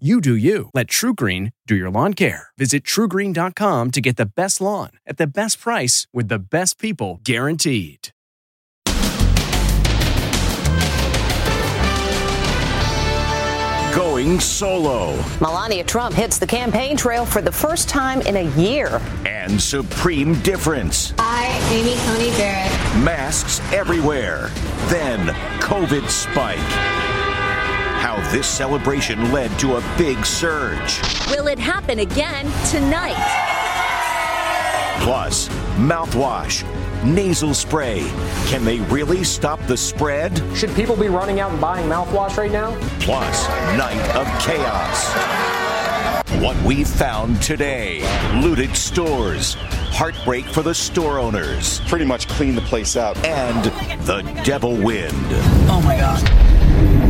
You do you. Let TruGreen do your lawn care. Visit trugreen.com to get the best lawn at the best price with the best people guaranteed. Going solo. Melania Trump hits the campaign trail for the first time in a year. And supreme difference. I, Amy Coney Barrett. Masks everywhere. Then COVID spike how this celebration led to a big surge. Will it happen again tonight? Plus, mouthwash, nasal spray. Can they really stop the spread? Should people be running out and buying mouthwash right now? Plus, night of chaos. What we found today looted stores, heartbreak for the store owners. Pretty much clean the place out. And the devil wind. Oh my God.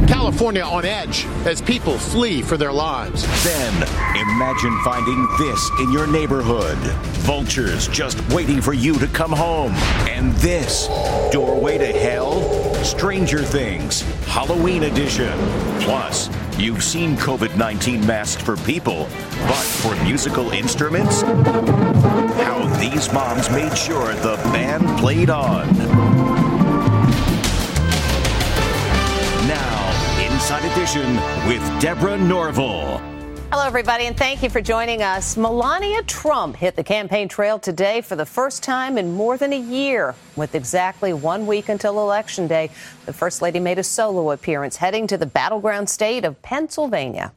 California on edge as people flee for their lives. Then imagine finding this in your neighborhood. Vultures just waiting for you to come home. And this doorway to hell? Stranger Things, Halloween edition. Plus, you've seen COVID 19 masks for people, but for musical instruments? How these moms made sure the band played on. Inside Edition with Deborah Norville. Hello, everybody, and thank you for joining us. Melania Trump hit the campaign trail today for the first time in more than a year. With exactly one week until Election Day, the First Lady made a solo appearance heading to the battleground state of Pennsylvania.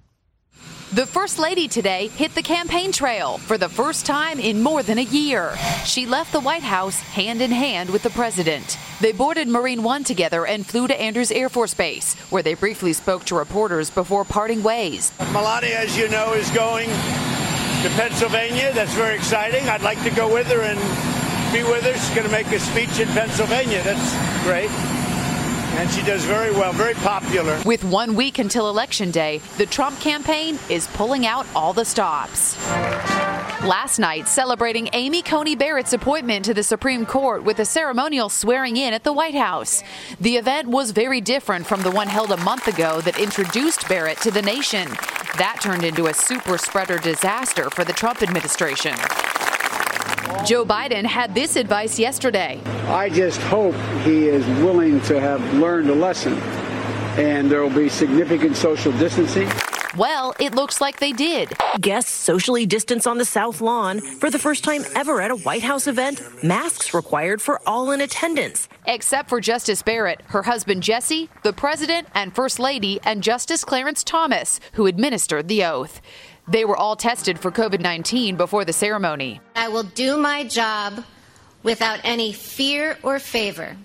The First Lady today hit the campaign trail for the first time in more than a year. She left the White House hand in hand with the president. They boarded Marine One together and flew to Andrews Air Force Base, where they briefly spoke to reporters before parting ways. Melania, as you know, is going to Pennsylvania. That's very exciting. I'd like to go with her and be with her. She's going to make a speech in Pennsylvania. That's great. And she does very well, very popular. With one week until Election Day, the Trump campaign is pulling out all the stops. Last night, celebrating Amy Coney Barrett's appointment to the Supreme Court with a ceremonial swearing in at the White House. The event was very different from the one held a month ago that introduced Barrett to the nation. That turned into a super spreader disaster for the Trump administration. Joe Biden had this advice yesterday. I just hope he is willing to have learned a lesson and there will be significant social distancing. Well, it looks like they did. Guests socially distance on the South Lawn. For the first time ever at a White House event, masks required for all in attendance. Except for Justice Barrett, her husband Jesse, the President and First Lady, and Justice Clarence Thomas, who administered the oath. They were all tested for COVID 19 before the ceremony. I will do my job without any fear or favor,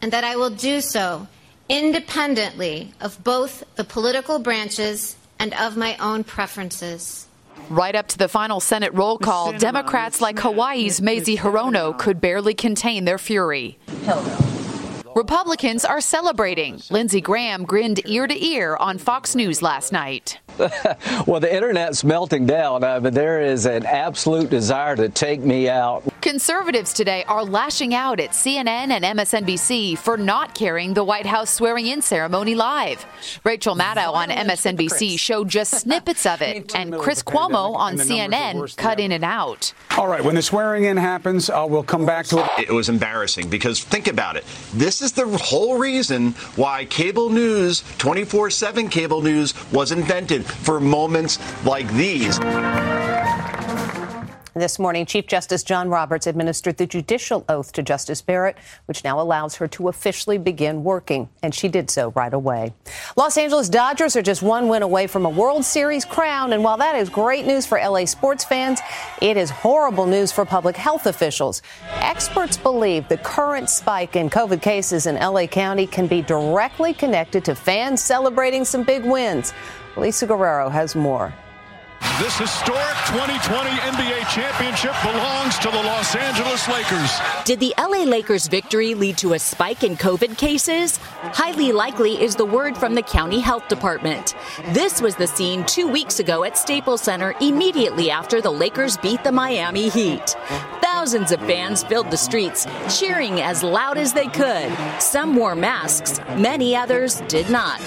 and that I will do so independently of both the political branches and of my own preferences. Right up to the final Senate roll call, Democrats like Hawaii's Mazie Hirono could barely contain their fury. Hell no. Republicans are celebrating. Lindsey Graham grinned ear to ear on Fox News last night. well, the internet's melting down, uh, but there is an absolute desire to take me out. Conservatives today are lashing out at CNN and MSNBC for not carrying the White House swearing in ceremony live. Rachel Maddow on MSNBC showed just snippets of it, and Chris Cuomo on CNN cut in and out. All right, when the swearing in happens, uh, we'll come back to it. It was embarrassing because think about it. This is the whole reason why cable news, 24 7 cable news, was invented for moments like these. This morning, Chief Justice John Roberts administered the judicial oath to Justice Barrett, which now allows her to officially begin working, and she did so right away. Los Angeles Dodgers are just one win away from a World Series crown, and while that is great news for LA sports fans, it is horrible news for public health officials. Experts believe the current spike in COVID cases in LA County can be directly connected to fans celebrating some big wins. Lisa Guerrero has more. This historic 2020 NBA championship belongs to the Los Angeles Lakers. Did the LA Lakers victory lead to a spike in COVID cases? Highly likely is the word from the county health department. This was the scene two weeks ago at Staples Center immediately after the Lakers beat the Miami Heat. Thousands of fans filled the streets, cheering as loud as they could. Some wore masks, many others did not.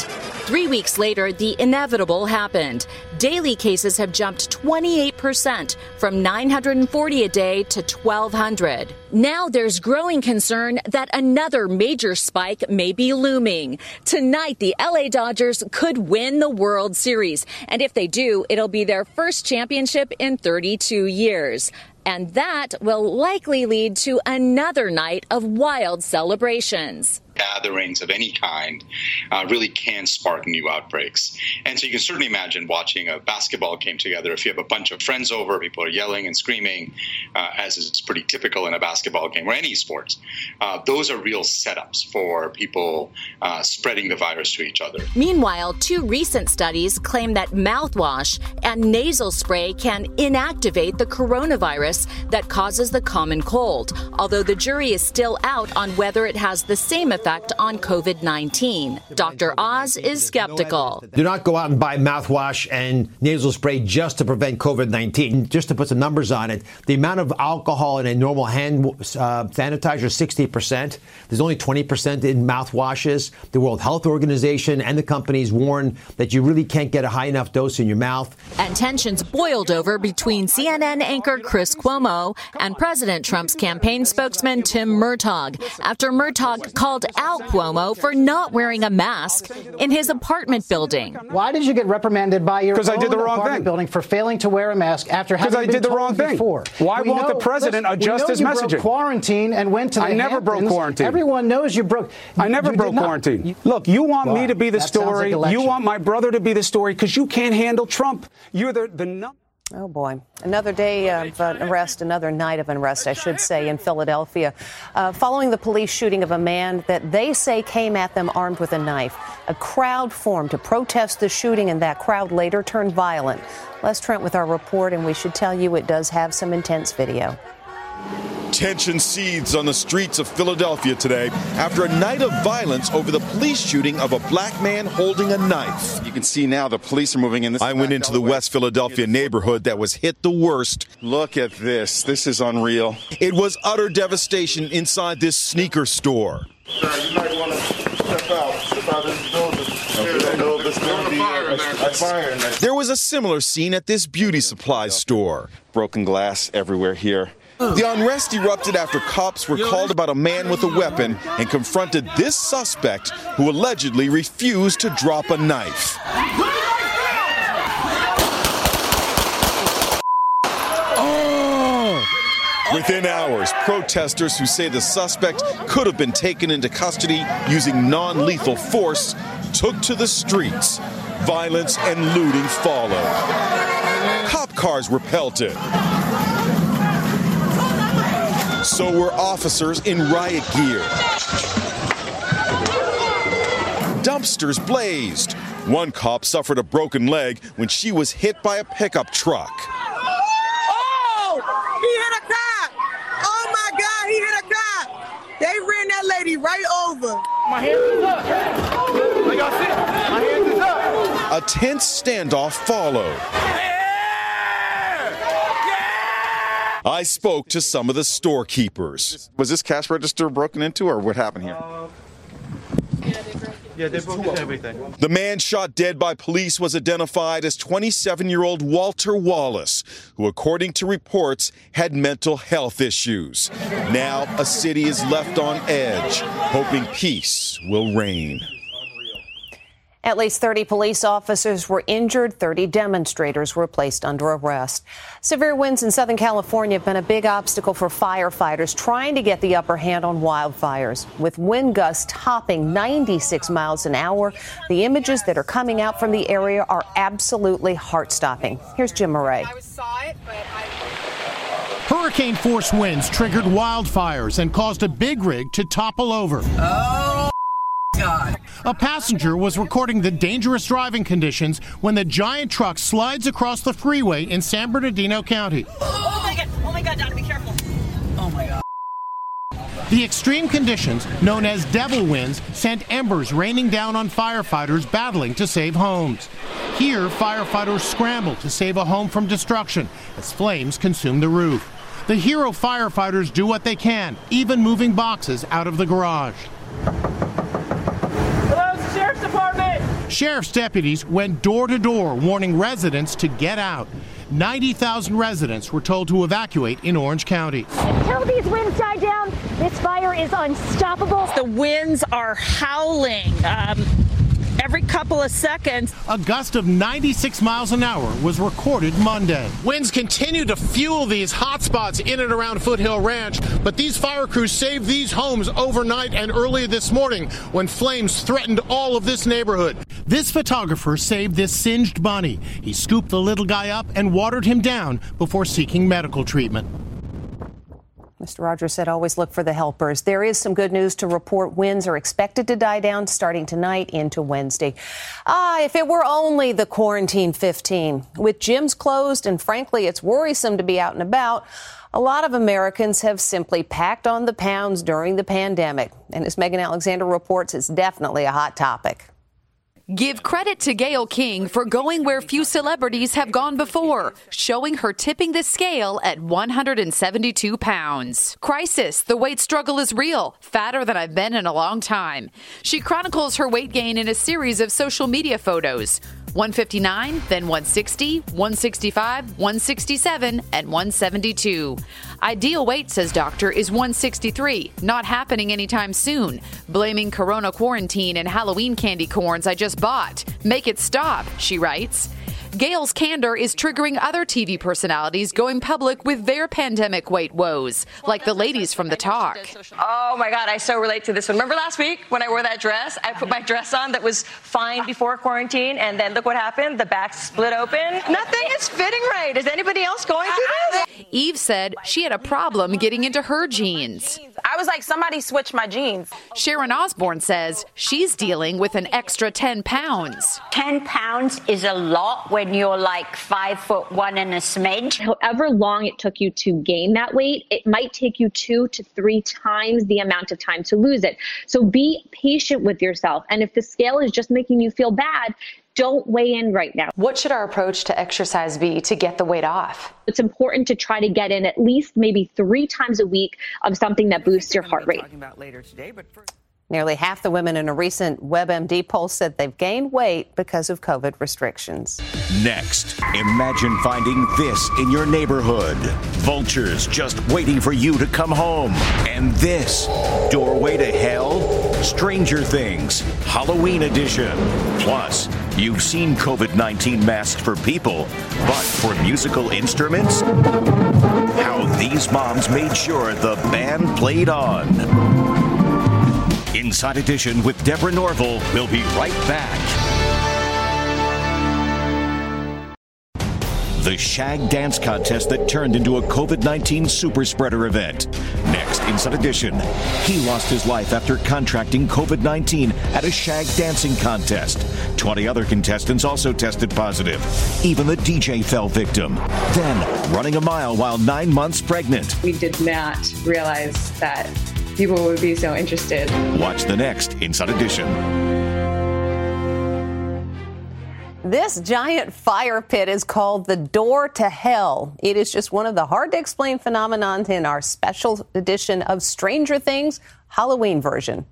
Three weeks later, the inevitable happened. Daily cases have jumped 28% from 940 a day to 1,200. Now there's growing concern that another major spike may be looming. Tonight, the LA Dodgers could win the World Series. And if they do, it'll be their first championship in 32 years. And that will likely lead to another night of wild celebrations gatherings of any kind uh, really can spark new outbreaks. And so you can certainly imagine watching a basketball game together. If you have a bunch of friends over, people are yelling and screaming, uh, as is pretty typical in a basketball game or any sports. Uh, those are real setups for people uh, spreading the virus to each other. Meanwhile, two recent studies claim that mouthwash and nasal spray can inactivate the coronavirus that causes the common cold, although the jury is still out on whether it has the same effect effect on COVID 19. Dr. Oz is skeptical. Do not go out and buy mouthwash and nasal spray just to prevent COVID 19. Just to put some numbers on it, the amount of alcohol in a normal hand uh, sanitizer is 60%. There's only 20% in mouthwashes. The World Health Organization and the companies warn that you really can't get a high enough dose in your mouth. And tensions boiled over between CNN anchor Chris Cuomo and President Trump's campaign spokesman Tim Murtaugh after Murtaugh called out Cuomo for not wearing a mask in his apartment building. Why did you get reprimanded by your Because I did the wrong apartment thing. building for failing to wear a mask after having Because I been did the wrong thing. before? Why We won't the president listen, adjust his you messaging? Quarantine and went to the I never broke quarantine. Everyone knows you broke. I never you broke did not. quarantine. Look, you want Wow, me to be the that sounds like story. you want my brother to be the story because you can't handle Trump. You're the the num- Oh boy. Another day of uh, arrest, another night of unrest, I should say, in Philadelphia, uh, following the police shooting of a man that they say came at them armed with a knife. A crowd formed to protest the shooting, and that crowd later turned violent. Les Trent with our report, and we should tell you it does have some intense video. Tension seethes on the streets of Philadelphia today after a night of violence over the police shooting of a black man holding a knife. You can see now the police are moving in. This I went into the West Philadelphia neighborhood that was hit the worst. Look at this. This is unreal. It was utter devastation inside this sneaker store. Sir, you might want to step out. Step out of this building. There's going to be a fire in there. There was a similar scene at this beauty supply store. Broken glass everywhere here. The unrest erupted after cops were called about a man with a weapon and confronted this suspect who allegedly refused to drop a knife. Oh! Within hours, protesters who say the suspect could have been taken into custody using non lethal force took to the streets. Violence and looting followed. Cop cars were pelted. So were officers in riot gear. Dumpsters blazed. One cop suffered a broken leg when she was hit by a pickup truck. Oh! He hit a cop! Oh my God, he hit a cop! They ran that lady right over. My hands is up. Like I said, my hands is up. A tense standoff followed. I spoke to some of the storekeepers. Was this cash register broken into, or what happened here? Yeah, they broke into everything. The man shot dead by police was identified as 27 year old Walter Wallace, who, according to reports, had mental health issues. Now, a city is left on edge, hoping peace will reign. At least 30 police officers were injured. 30 demonstrators were placed under arrest. Severe winds in Southern California have been a big obstacle for firefighters trying to get the upper hand on wildfires. With wind gusts topping 96 miles an hour, the images that are coming out from the area are absolutely heart stopping. Here's Jim Moret. Hurricane force winds triggered wildfires and caused a big rig to topple over. Oh, God. A passenger was recording the dangerous driving conditions when the giant truck slides across the freeway in San Bernardino County. Oh my God. Oh my God, Donna, be careful. Oh my God. The extreme conditions, known as devil winds, sent embers raining down on firefighters battling to save homes. Here, firefighters scramble to save a home from destruction as flames consume the roof. The hero firefighters do what they can, even moving boxes out of the garage. Hello, Sheriff's Department. Sheriff's deputies went door to door warning residents to get out. 90,000 residents were told to evacuate in Orange County. Until these winds die down, this fire is unstoppable. The winds are howling. Um, every couple of seconds. A gust of 96 miles an hour was recorded Monday. Winds continue to fuel these hotspots in and around Foothill Ranch, but these fire crews saved these homes overnight and early this morning when flames threatened all of this neighborhood. This photographer saved this singed bunny. He scooped the little guy up and watered him down before seeking medical treatment. Mr. Rogers said always look for the helpers. There is some good news to report. Winds are expected to die down starting tonight into Wednesday. Ah, if it were only the quarantine 15. With gyms closed, and frankly, it's worrisome to be out and about. A lot of Americans have simply packed on the pounds during the pandemic. And as Megan Alexander reports, it's definitely a hot topic. Give credit to Gayle King for going where few celebrities have gone before, showing her tipping the scale at 172 pounds. Crisis, the weight struggle is real, fatter than I've been in a long time. She chronicles her weight gain in a series of social media photos. 159, then 160, 165, 167, and 172. Ideal weight, says doctor, is 163, not happening anytime soon. Blaming corona quarantine and Halloween candy corns I just bought. Make it stop, she writes. Gayle's candor is triggering other TV personalities going public with their pandemic weight woes, like the ladies from The Talk. Oh my God, I so relate to this one. Remember last week when I wore that dress? I put my dress on that was fine before quarantine, and then look what happened. The back split open. Nothing is fitting right. Is anybody else going through this? Eve said she had a problem getting into her jeans. I was like, somebody switched my jeans. Sharon Osbourne says she's dealing with an extra 10 pounds. 10 pounds is a lot when you're like five foot one and a smidge. However long it took you to gain that weight, it might take you two to three times the amount of time to lose it. So be patient with yourself. And if the scale is just making you feel bad, don't weigh in right now. What should our approach to exercise be to get the weight off? It's important to try to get in at least maybe three times a week of something that boosts your heart rate. Nearly half the women in a recent WebMD poll said they've gained weight because of COVID restrictions. Next, imagine finding this in your neighborhood. Vultures just waiting for you to come home. And this doorway to hell? Stranger Things, Halloween edition. Plus, you've seen COVID 19 masks for people, but for musical instruments? How these moms made sure the band played on. Inside Edition with Deborah Norville will be right back. The Shag Dance Contest that turned into a COVID 19 super spreader event. Next, Inside Edition. He lost his life after contracting COVID 19 at a shag dancing contest. 20 other contestants also tested positive. Even the DJ fell victim. Then, running a mile while nine months pregnant. We did not realize that people would be so interested. Watch the next Inside Edition. This giant fire pit is called the door to hell. It is just one of the hard to explain phenomenons in our special edition of Stranger Things Halloween version.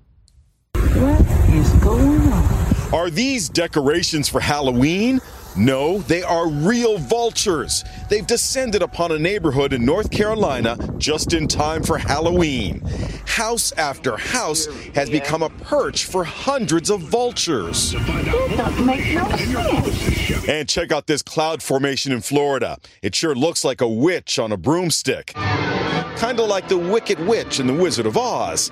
What is going on? Are these decorations for Halloween? No, they are real vultures. They've descended upon a neighborhood in North Carolina just in time for Halloween. House after house has become a perch for hundreds of vultures. And check out this cloud formation in Florida. It sure looks like a witch on a broomstick. Kind of like the Wicked Witch in The Wizard of Oz.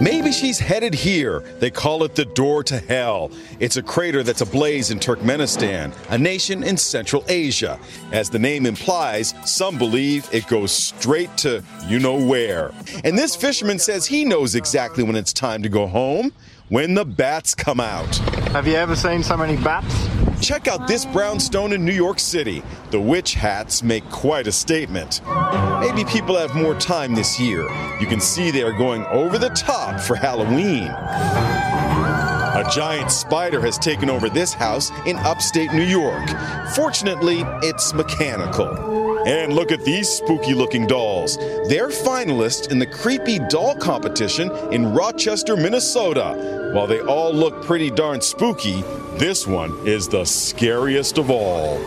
Maybe she's headed here. They call it the door to hell. It's a crater that's ablaze in Turkmenistan, a nation in Central Asia. As the name implies, some believe it goes straight to you know where. And this fisherman says he knows exactly when it's time to go home when the bats come out. Have you ever seen so many bats? Check out this brownstone in New York City. The witch hats make quite a statement. Maybe people have more time this year. You can see they are going over the top for Halloween. A giant spider has taken over this house in upstate New York. Fortunately, it's mechanical. And look at these spooky looking dolls. They're finalists in the Creepy Doll Competition in Rochester, Minnesota. While they all look pretty darn spooky, this one is the scariest of all.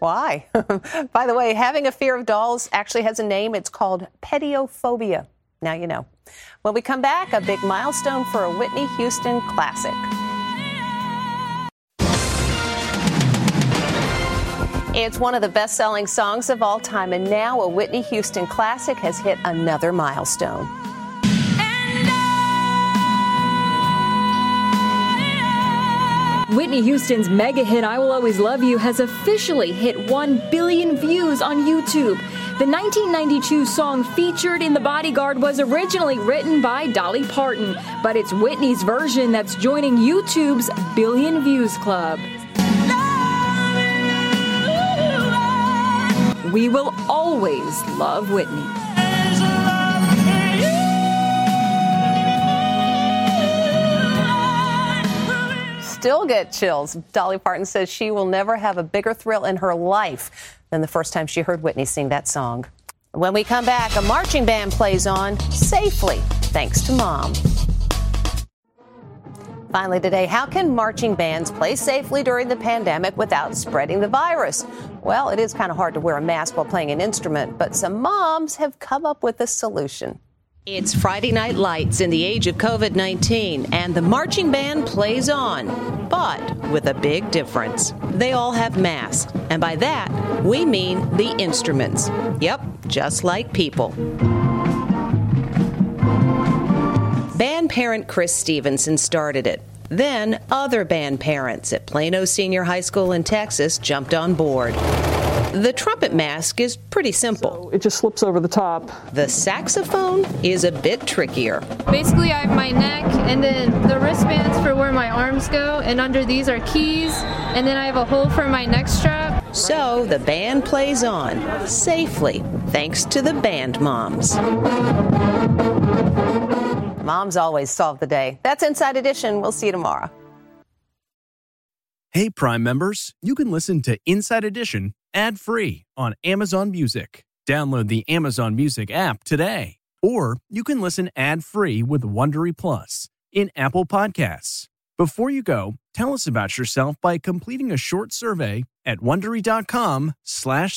Why? By the way, having a fear of dolls actually has a name. It's called pediophobia. Now you know. When we come back, a big milestone for a Whitney Houston classic. It's one of the best selling songs of all time, and now a Whitney Houston classic has hit another milestone. Whitney Houston's mega hit I Will Always Love You has officially hit 1 billion views on YouTube. The 1992 song featured in The Bodyguard was originally written by Dolly Parton, but it's Whitney's version that's joining YouTube's Billion Views Club. We will always love Whitney. Still get chills. Dolly Parton says she will never have a bigger thrill in her life than the first time she heard Whitney sing that song. When we come back, a marching band plays on safely, thanks to mom. Finally, today, how can marching bands play safely during the pandemic without spreading the virus? Well, it is kind of hard to wear a mask while playing an instrument, but some moms have come up with a solution. It's Friday Night Lights in the age of COVID 19, and the marching band plays on, but with a big difference. They all have masks, and by that, we mean the instruments. Yep, just like people. Band parent Chris Stevenson started it. Then other band parents at Plano Senior High School in Texas jumped on board. The trumpet mask is pretty simple. So it just slips over the top. The saxophone is a bit trickier. Basically, I have my neck and then the wristbands for where my arms go, and under these are keys, and then I have a hole for my neck strap. So the band plays on safely thanks to the band moms. Moms always solve the day. That's Inside Edition. We'll see you tomorrow. Hey, Prime members, you can listen to Inside Edition ad free on Amazon Music. Download the Amazon Music app today. Or you can listen ad free with Wondery Plus in Apple Podcasts. Before you go, tell us about yourself by completing a short survey at wondery.com/slash